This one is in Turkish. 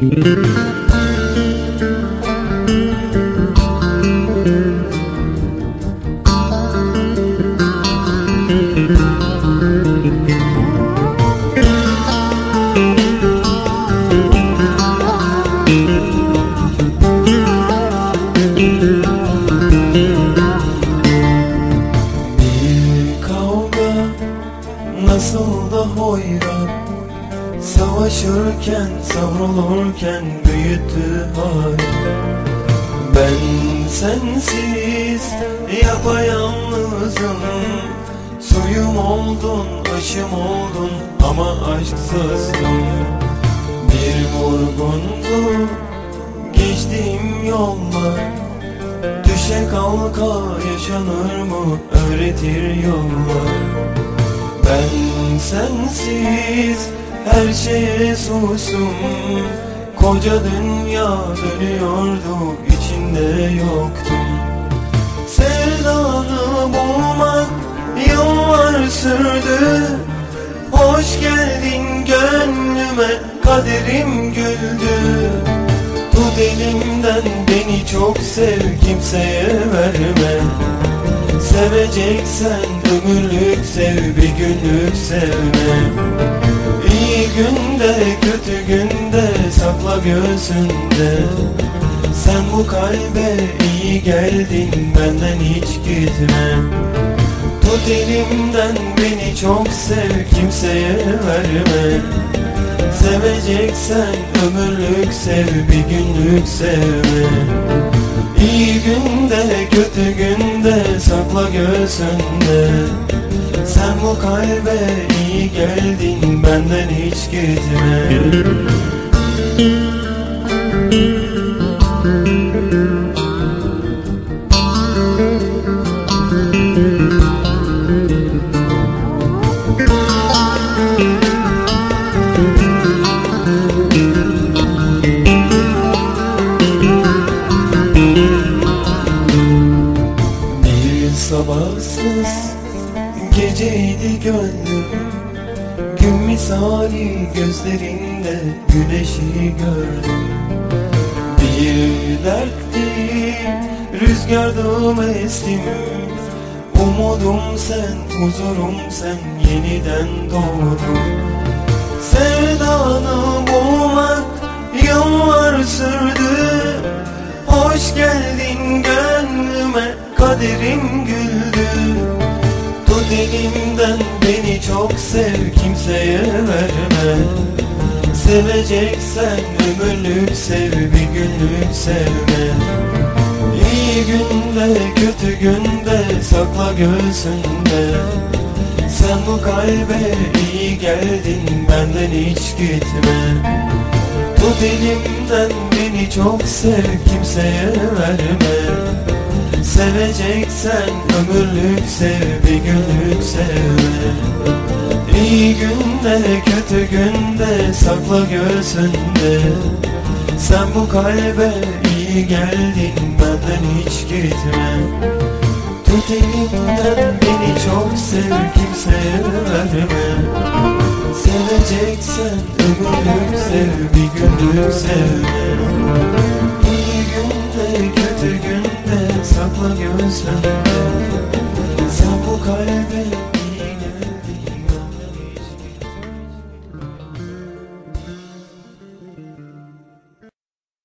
Bir Savaşırken savrulurken büyüttü hayat Ben sensiz yapayalnızım. Suyum oldun, aşım oldun ama aşksızdım. Bir vurgundu geçtiğim yollar Düşe kalka yaşanır mı öğretir yollar. Ben sensiz her şeye sustum Koca dünya dönüyordu içinde yoktum Sevdanı bulmak yıllar sürdü. Hoş geldin gönlüme kaderim güldü. Tut elimden beni çok sev kimseye verme. Seveceksen ömürlük sev bir günlük sevme İyi günde kötü günde sakla göğsünde. Sen bu kalbe iyi geldin benden hiç gitme. Tut elimden beni çok sev kimseye verme. Seveceksen ömürlük sev bir günlük sevme. İyi günde kötü günde sakla göğsünde Sen bu kalbe iyi geldin benden hiç gitme. Sabahsız geceydi gönlüm Gün misali gözlerinde güneşi gördüm. Bir dertli rüzgardım estim. Umudum sen, huzurum sen yeniden doğdum. Sevdanı bulmak yıllar sürdü. Hoş geldin gönlüme kaderim çok sev kimseye verme. Seveceksen ömürlük sev bir günlük sevme. İyi günde kötü günde sakla göğsünde. Sen bu kalbe iyi geldin benden hiç gitme. Tut elimden beni çok sev kimseye verme. Seveceksen ömürlük sev bir günlük sevme İyi günde kötü günde sakla göğsünde Sen bu kalbe iyi geldin benden hiç gitme. Tut elimden beni çok sev kimseye verme. Seveceksen ömürlük sev bir günlük sevme. İyi günde kötü günde sakla göğsünde